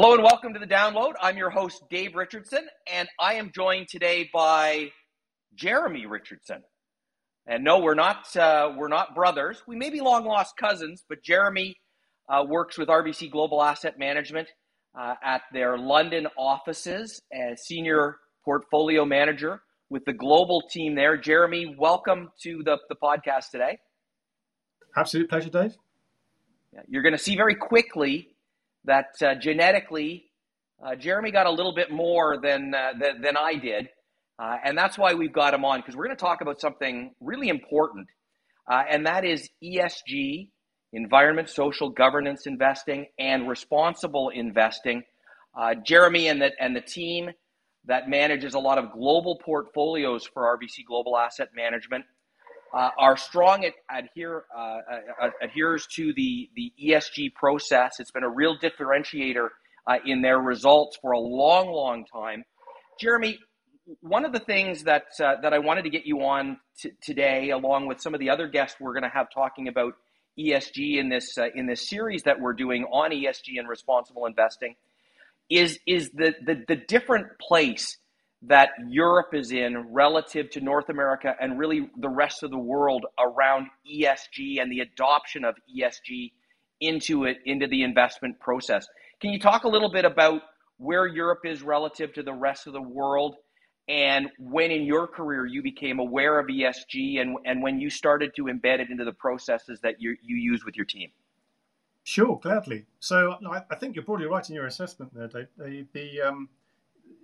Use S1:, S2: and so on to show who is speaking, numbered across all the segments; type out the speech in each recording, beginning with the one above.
S1: Hello and welcome to the download. I'm your host, Dave Richardson, and I am joined today by Jeremy Richardson. And no, we're not uh, we're not brothers. We may be long lost cousins, but Jeremy uh, works with RBC Global Asset Management uh, at their London offices as senior portfolio manager with the global team there. Jeremy, welcome to the, the podcast today.
S2: Absolute pleasure, Dave.
S1: You're going to see very quickly that uh, genetically, uh, Jeremy got a little bit more than, uh, than, than, I did. Uh, and that's why we've got him on, because we're going to talk about something really important, uh, and that is ESG, environment, social governance investing, and responsible investing. Jeremy and the, and the team that manages a lot of global portfolios for RBC Global Asset Management uh, are strong at, adhere, uh, uh, adheres to the, the ESG process. It's been a real differentiator uh, in their results for a long, long time. Jeremy, one of the things that, uh, that I wanted to get you on t- today, along with some of the other guests we're going to have talking about ESG in this, uh, in this series that we're doing on ESG and responsible investing, is, is the, the, the different place that Europe is in relative to North America and really the rest of the world around ESG and the adoption of ESG into it into the investment process. Can you talk a little bit about where Europe is relative to the rest of the world and when in your career you became aware of ESG and, and when you started to embed it into the processes that you, you use with your team?
S2: Sure, gladly. So I, I think you're broadly right in your assessment there, Dave. The, the um,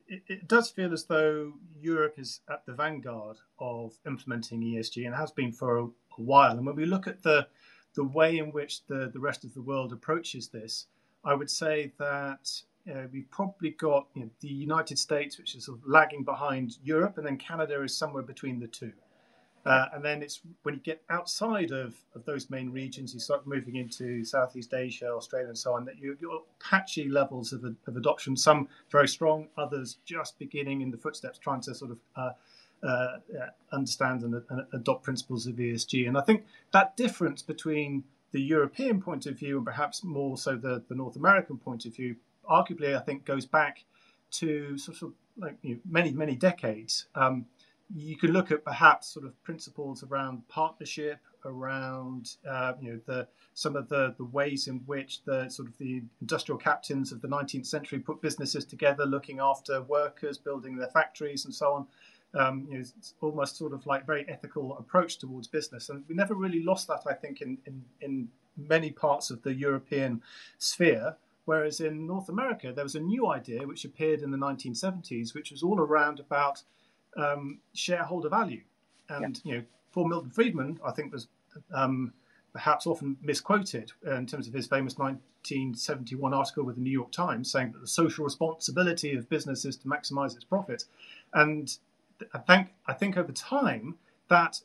S2: it, it, does feel as though Europe is at the vanguard of implementing ESG and has been for a, a while. And when we look at the the way in which the, the rest of the world approaches this, I would say that uh, we've probably got you know, the United States, which is sort of lagging behind Europe, and then Canada is somewhere between the two. Uh, and then it's when you get outside of, of those main regions, you start moving into Southeast Asia, Australia, and so on, that you, you're patchy levels of, of adoption, some very strong, others just beginning in the footsteps, trying to sort of uh, uh, understand and, and, adopt principles of ESG. And I think that difference between the European point of view and perhaps more so the, the North American point of view, arguably, I think, goes back to sort of like you know, many, many decades. Um, you can look at perhaps sort of principles around partnership, around uh, you know the some of the the ways in which the sort of the industrial captains of the 19th century put businesses together, looking after workers, building their factories, and so on. Um, you know, it's almost sort of like very ethical approach towards business, and we never really lost that. I think in in, in many parts of the European sphere. Whereas in North America, there was a new idea which appeared in the 1970s, which was all around about um, shareholder value. And yeah. you know, Paul Milton Friedman, I think, was um, perhaps often misquoted in terms of his famous 1971 article with the New York Times, saying that the social responsibility of business is to maximize its profits. And I think I think over time that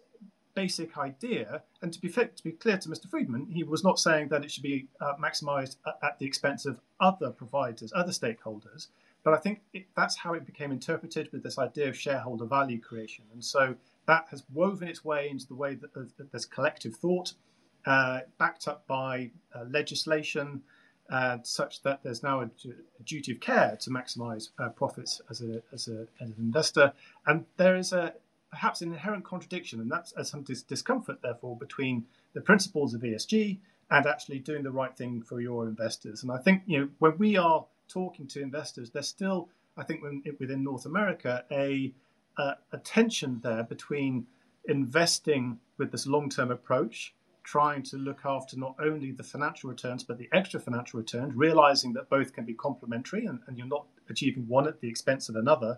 S2: basic idea, and to be to be clear to Mr. Friedman, he was not saying that it should be uh, maximized at the expense of other providers, other stakeholders. But I think it, that's how it became interpreted with this idea of shareholder value creation. And so that has woven its way into the way that, that there's collective thought, uh, backed up by uh, legislation, uh, such that there's now a, a, duty of care to maximize uh, profits as, a, as, a, as, an investor. And there is a perhaps an inherent contradiction, and that's some dis- discomfort, therefore, between the principles of ESG and actually doing the right thing for your investors. And I think you know when we are talking to investors, there's still, I think, within North America, a, a, tension there between investing with this long-term approach, trying to look after not only the financial returns but the extra financial returns, realizing that both can be complementary and, and you're not achieving one at the expense of another.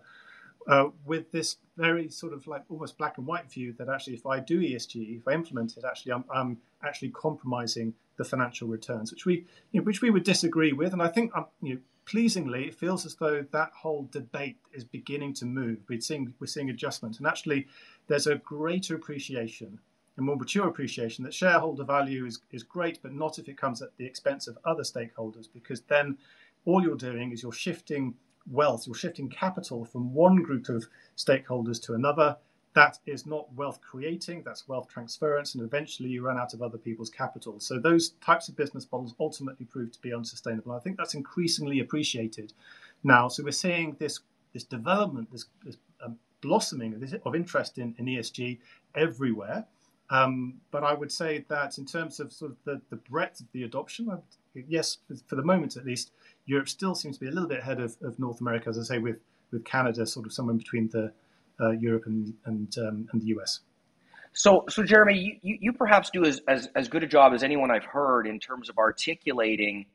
S2: Uh, with this very sort of like almost black and white view that actually if I do ESG, if I implement it, actually I'm, I'm actually compromising the financial returns, which we you know, which we would disagree with, and I think um, you know pleasingly, it feels as though that whole debate is beginning to move. We're seeing we're seeing adjustment, and actually, there's a greater appreciation, a more mature appreciation that shareholder value is is great, but not if it comes at the expense of other stakeholders, because then all you're doing is you're shifting wealth, you're shifting capital from one group of stakeholders to another. That is not wealth creating, that's wealth transference, and eventually you run out of other people's capital. So those types of business models ultimately prove to be unsustainable. I think that's increasingly appreciated now. So we're seeing this this development, this, this um, blossoming of, of, interest in, in ESG everywhere. Um, but I would say that in terms of sort of the, the breadth of the adoption, yes, for the moment at least, Europe still seems to be a little bit ahead of, of North America, as I say, with, with Canada sort of somewhere between the Europe and and, um, and the US.
S1: So, so Jeremy, you, you perhaps do as, as, as good a job as anyone I've heard in terms of articulating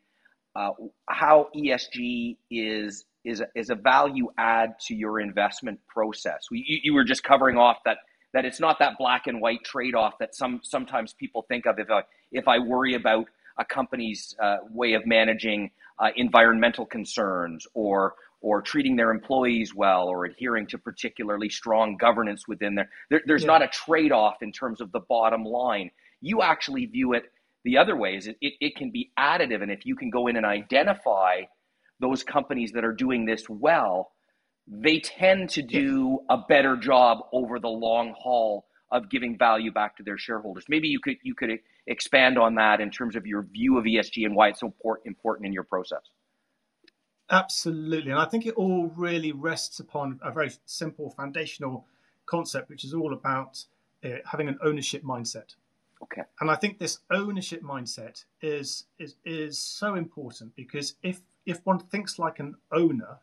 S1: uh, how ESG is is a, is a value add to your investment process. You, you were just covering off that that it's not that black and white trade off that some sometimes people think of if I, if I worry about a company's uh, way of managing uh, environmental concerns or or treating their employees well or adhering to particularly strong governance within there. there there's yeah. not a trade off in terms of the bottom line. You actually view it the other way is it, it, it can be additive. And if you can go in and identify those companies that are doing this well, they tend to do a better job over the long haul of giving value back to their shareholders. Maybe you could you could expand on that in terms of your view of ESG and why it's so important in your process.
S2: Absolutely. And I think it all really rests upon a very simple foundational concept, which is all about uh, having an ownership mindset.
S1: Okay.
S2: And I think this ownership mindset is, is is so important because if if one thinks like an owner,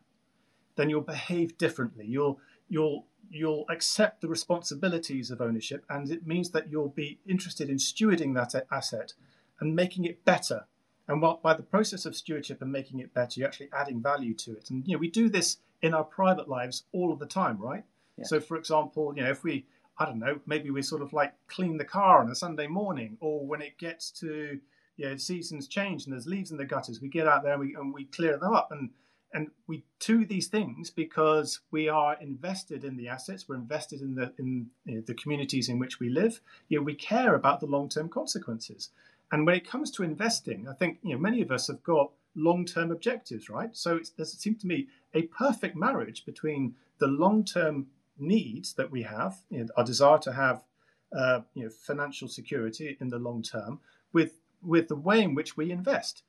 S2: then you'll behave differently. You'll you'll you'll accept the responsibilities of ownership, and it means that you'll be interested in stewarding that asset and making it better and while, by the process of stewardship and making it better, you're actually adding value to it. And you know, we do this in our private lives all of the time, right? Yeah. So, for example, you know, if we, I don't know, maybe we sort of like clean the car on a Sunday morning, or when it gets to, you know, seasons change and there's leaves in the gutters, we get out there and we and we clear them up. And and we do these things because we are invested in the assets, we're invested in the in you know, the communities in which we live. You know, we care about the long term consequences. And when it comes to investing, I think you know many of us have got long-term objectives, right? So it seems to me a perfect marriage between the long-term needs that we have, you know, our desire to have uh, you know, financial security in the long term, with with the way in which we invest.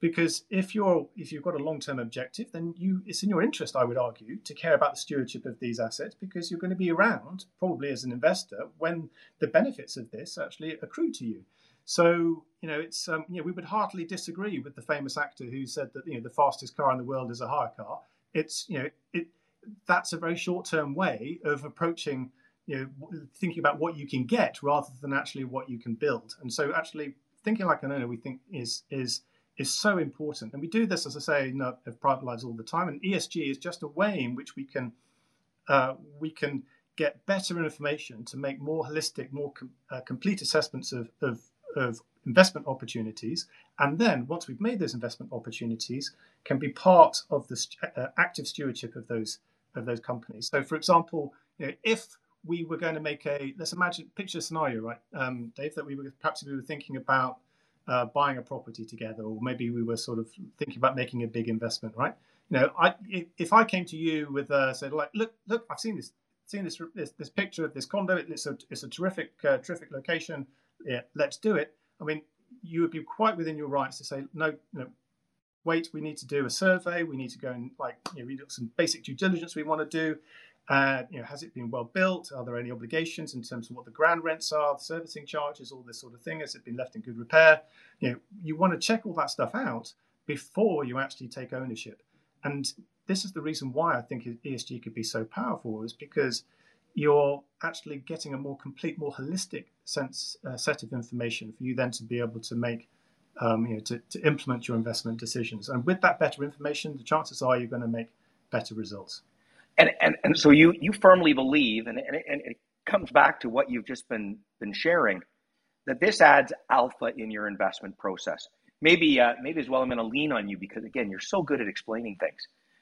S2: Because if you're if you've got a long-term objective, then you it's in your interest, I would argue, to care about the stewardship of these assets because you're going to be around, probably as an investor, when the benefits of this actually accrue to you. So you know, it's um, you know, we would heartily disagree with the famous actor who said that you know the fastest car in the world is a hire car. It's you know, it that's a very short-term way of approaching you know thinking about what you can get rather than actually what you can build. And so actually thinking like an owner, we think is is is so important. And we do this, as I say, in our private lives all the time. And ESG is just a way in which we can uh, we can get better information to make more holistic, more com- uh, complete assessments of, of of investment opportunities, and then once we've made those investment opportunities, can be part of the uh, active stewardship of those of those companies. So, for example, you know, if we were going to make a let's imagine picture a scenario, right, um, Dave, that we were perhaps we were thinking about uh, buying a property together, or maybe we were sort of thinking about making a big investment, right? You know, I if I came to you with uh, said like, look, look, I've seen this, seen this this, this picture of this condo. It's a it's a terrific uh, terrific location yeah, let's do it. I mean, you would be quite within your rights to say, no, no, wait, we need to do a survey. We need to go and like, you know, we some basic due diligence we want to do. Uh, you know, has it been well built? Are there any obligations in terms of what the ground rents are, the servicing charges, all this sort of thing? Has it been left in good repair? You know, you want to check all that stuff out before you actually take ownership. And this is the reason why I think ESG could be so powerful, is because you're actually getting a more complete, more holistic sense uh, set of information for you then to be able to make, um, you know, to, to implement your investment decisions. And with that better information, the chances are you're going to make better results.
S1: And, and, and so you, you firmly believe, and, and, and it comes back to what you've just been, been sharing, that this adds alpha in your investment process. Maybe, uh, maybe as well, I'm going to lean on you because, again, you're so good at explaining things.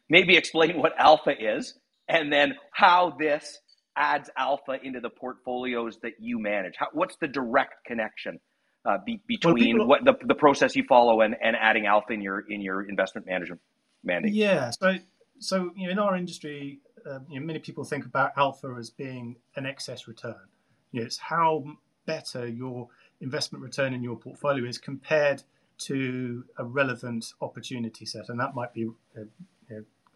S1: Maybe explain what alpha is and then how this adds alpha into the portfolios that you manage? How, what's the direct connection uh, be, between well, people, what the, the process you follow and, and adding alpha in your in your investment management mandate?
S2: Yeah, so so you know in our industry, uh, you know, many people think about alpha as being an excess return. You know, it's how better your investment return in your portfolio is compared to a relevant opportunity set, and that might be uh,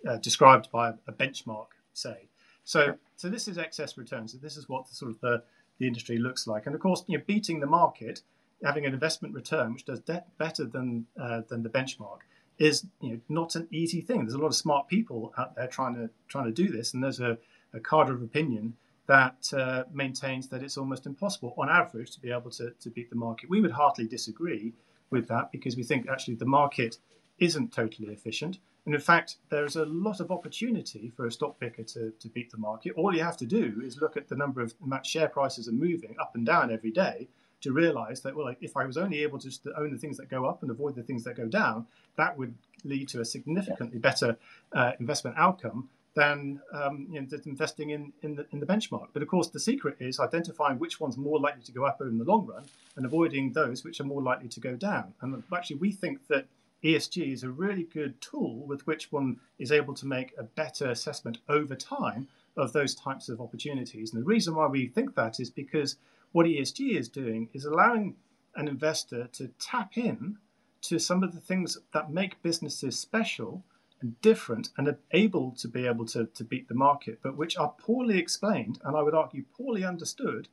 S2: uh, described by a benchmark, say. So, so this is excess returns. So this is what the, sort of the, the industry looks like, and of course, you know, beating the market, having an investment return which does de- better than uh, than the benchmark is you know not an easy thing. There's a lot of smart people out there trying to trying to do this, and there's a, a cadre of opinion that uh, maintains that it's almost impossible on average to be able to, to beat the market. We would heartily disagree with that because we think actually the market isn't totally efficient. And in fact, there's a lot of opportunity for a stock picker to, to beat the market. All you have to do is look at the number of share prices are moving up and down every day to realize that, well, if I was only able to own the things that go up and avoid the things that go down, that would lead to a significantly better uh, investment outcome than um, you know, investing in, in the, in, the, benchmark. But of course, the secret is identifying which one's more likely to go up in the long run and avoiding those which are more likely to go down. And actually, we think that ESG is a really good tool with which one is able to make a better assessment over time of those types of opportunities. And the reason why we think that is because what ESG is doing is allowing an investor to tap in to some of the things that make businesses special and different and able to be able to, to beat the market, but which are poorly explained and I would argue poorly understood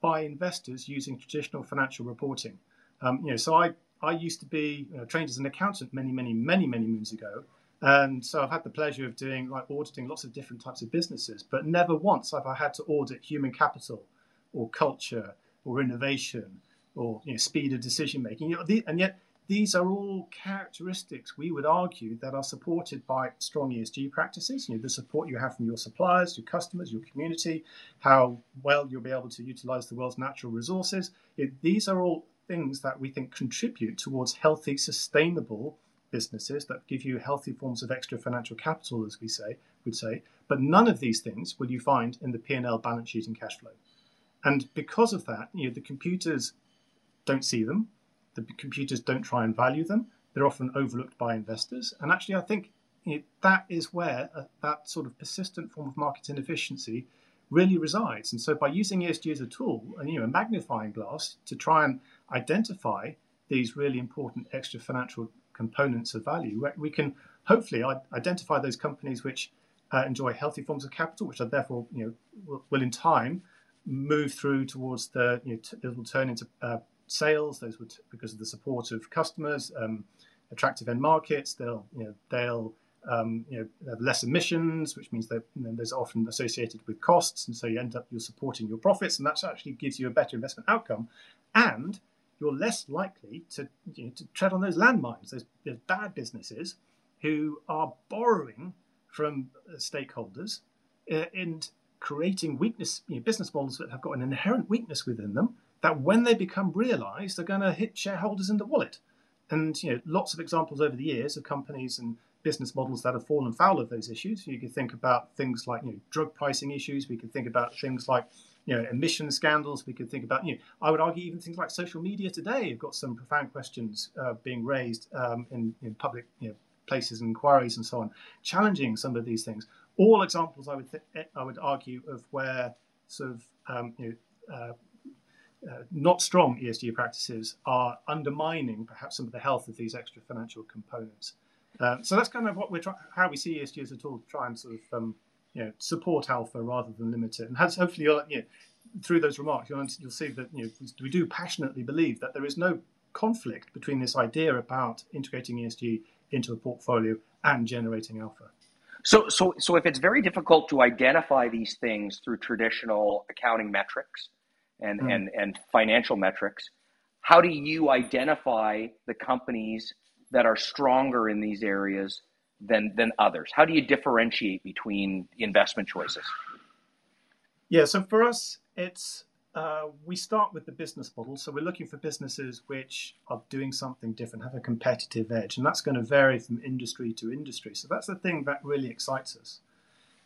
S2: by investors using traditional financial reporting. Um, you know, so I, I used to be you know, trained as an accountant many, many, many, many moons ago. And so I've had the pleasure of doing like auditing lots of different types of businesses, but never once have I had to audit human capital or culture or innovation or you know, speed of decision making. You know, the, and yet these are all characteristics we would argue that are supported by strong ESG practices. You know, the support you have from your suppliers, your customers, your community, how well you'll be able to utilize the world's natural resources. It, these are all things that we think contribute towards healthy, sustainable businesses that give you healthy forms of extra financial capital, as we say, would say. But none of these things will you find in the P&L balance sheet and cash flow. And because of that, you know, the computers don't see them the computers don't try and value them. They're often overlooked by investors. And actually, I think you know, that is where uh, that sort of persistent form of market inefficiency really resides. And so, by using ESG as a tool and you know a magnifying glass to try and identify these really important extra financial components of value, we can hopefully identify those companies which uh, enjoy healthy forms of capital, which are therefore you know will, will in time move through towards the you know, t- it will turn into uh, sales. Those would because of the support of customers, um, attractive end markets. They'll you know they'll um, you know less emissions, which means that you know, there's often associated with costs, and so you end up you're supporting your profits, and that actually gives you a better investment outcome, and you're less likely to you know, to tread on those landmines. Those, those bad businesses who are borrowing from uh, stakeholders uh, and creating weakness, you know, business models that have got an inherent weakness within them that when they become realized, they're going to hit shareholders in the wallet. And you know, lots of examples over the years of companies and business models that have fallen foul of those issues. You could think about things like you know, drug pricing issues. We could think about things like you know, emission scandals. We could think about, you know, I would argue even things like social media today have got some profound questions uh, being raised um, in, in, public you know, places and inquiries and so on, challenging some of these things. All examples, I would th- I would argue, of where sort of um, you know, uh, uh, not strong ESG practices are undermining perhaps some of the health of these extra financial components. Uh, so that's kind of what we're trying, how we see ESG as a tool to try and sort of um, you know support alpha rather than limit it. And has, hopefully, you'll, you know, through those remarks, you'll, you'll see that you know we do passionately believe that there is no conflict between this idea about integrating ESG into a portfolio and generating alpha.
S1: So, so, so if it's very difficult to identify these things through traditional accounting metrics, and, mm. and, and financial metrics. How do you identify the companies that are stronger in these areas than, than others? How do you differentiate between investment choices?
S2: Yeah, so for us, it's uh, we start with the business model. So we're looking for businesses which are doing something different, have a competitive edge, and that's going to vary from industry to industry. So that's the thing that really excites us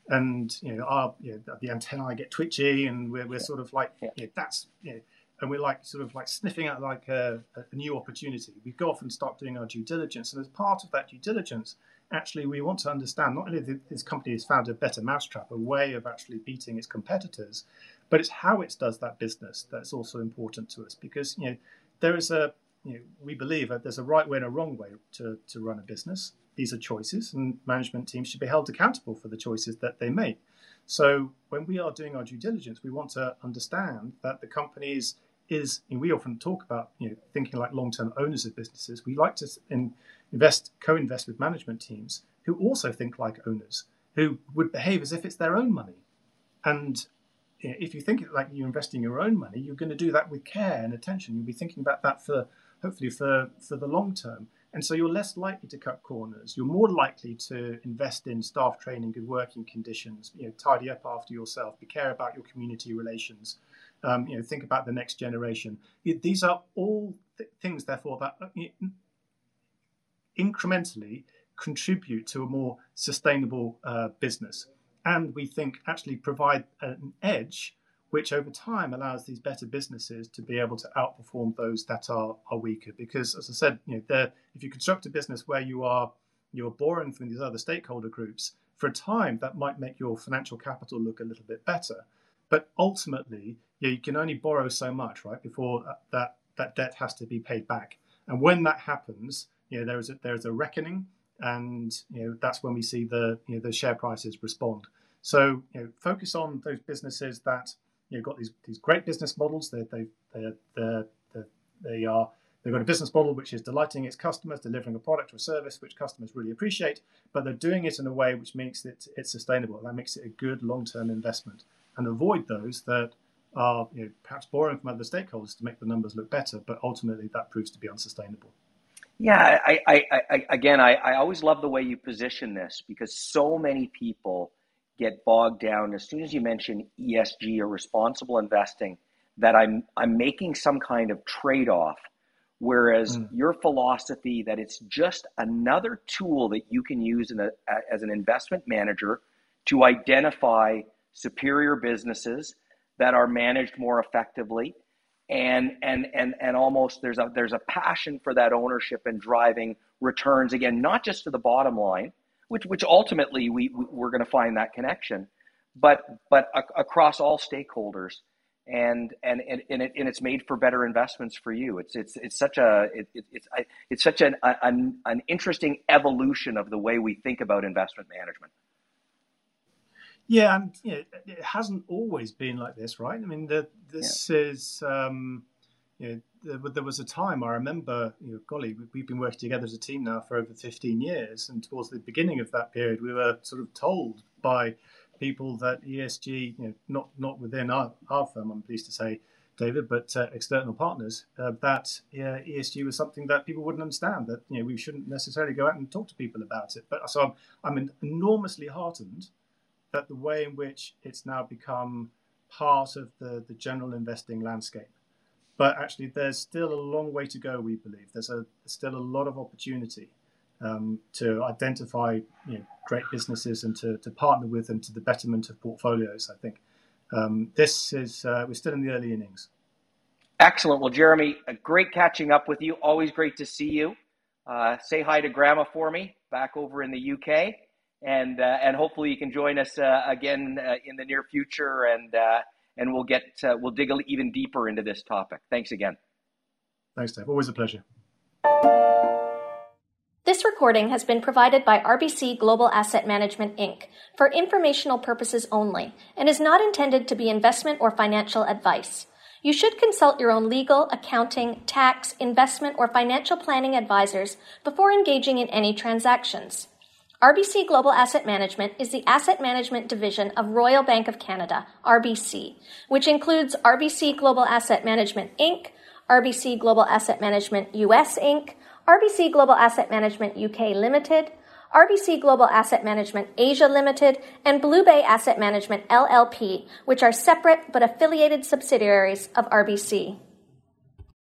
S2: and you know our you know, the antennae get twitchy and we're, we're sort of like yeah. You know, that's you know, and we're like sort of like sniffing out like a, a, new opportunity. We go off and start doing our due diligence, and as part of that due diligence, actually we want to understand not only that this company has found a better mousetrap, a way of actually beating its competitors, but it's how it does that business that's also important to us because you know there is a you know, we believe that there's a right way and a wrong way to, to run a business. These are choices, and management teams should be held accountable for the choices that they make. So when we are doing our due diligence, we want to understand that the company is, is we often talk about you know, thinking like long-term owners of businesses. We like to in, invest, co-invest with management teams who also think like owners, who would behave as if it's their own money. And you know, if you think like you're investing your own money, you're going to do that with care and attention. You'll be thinking about that for hopefully for, for the long term. And so you're less likely to cut corners. You're more likely to invest in staff training, good working conditions. You know, tidy up after yourself. Be care about your community relations. Um, you know, think about the next generation. These are all th- things, therefore, that uh, incrementally contribute to a more sustainable uh, business, and we think actually provide an edge which over time allows these better businesses to be able to outperform those that are, are weaker. Because as I said, you know, if you construct a business where you are you're borrowing from these other stakeholder groups, for a time that might make your financial capital look a little bit better. But ultimately, you, you can only borrow so much, right, before uh, that, that debt has to be paid back. And when that happens, you know, there is a, there is a reckoning, and you know that's when we see the you know the share prices respond. So you know, focus on those businesses that you've got these these great business models. They they they they they are they've got a business model which is delighting its customers, delivering a product or service which customers really appreciate, but they're doing it in a way which makes it it's sustainable. That makes it a good long term investment, and avoid those that are you know, perhaps borrowing from other stakeholders to make the numbers look better, but ultimately that proves to be unsustainable.
S1: Yeah, I, I, I again, I, I always love the way you position this because so many people get bogged down as soon as you mention ESG or responsible investing that I'm I'm making some kind of trade-off whereas mm. your philosophy that it's just another tool that you can use a, as an investment manager to identify superior businesses that are managed more effectively and and and and almost there's a there's a passion for that ownership and driving returns again not just to the bottom line which which ultimately we we're going to find that connection, but but across all stakeholders, and and and and, it, and it's made for better investments for you. It's it's it's such a it, it, it's it's such an, an an interesting evolution of the way we think about investment management.
S2: Yeah, and you know, it hasn't always been like this, right? I mean, the, this yeah. is um, you know, there, there, was a time I remember, you know, golly, we've been working together as a team now for over 15 years. And towards the beginning of that period, we were sort of told by people that ESG, you know, not, not within our, our firm, I'm pleased to say, David, but uh, external partners, uh, that uh, ESG was something that people wouldn't understand, that, you know, we shouldn't necessarily go out and talk to people about it. But so I'm, I'm enormously heartened that the way in which it's now become part of the, the general investing landscape but actually, there's still a long way to go. We believe there's a still a lot of opportunity um, to identify you know, great businesses and to, to partner with them to the betterment of portfolios. I think um, this is uh, we're still in the early innings.
S1: Excellent. Well, Jeremy, great catching up with you. Always great to see you. Uh, say hi to Grandma for me back over in the UK, and uh, and hopefully you can join us uh, again uh, in the near future and uh, and we'll get uh, we'll dig even deeper into this topic. Thanks again.
S2: Thanks, Dave. Always a pleasure.
S3: This recording has been provided by RBC Global Asset Management Inc. for informational purposes only and is not intended to be investment or financial advice. You should consult your own legal, accounting, tax, investment, or financial planning advisors before engaging in any transactions. RBC Global Asset Management is the asset management division of Royal Bank of Canada, RBC, which includes RBC Global Asset Management Inc., RBC Global Asset Management US Inc., RBC Global Asset Management UK Limited, RBC Global Asset Management Asia Limited, and BlueBay Asset Management LLP, which are separate but affiliated subsidiaries of RBC.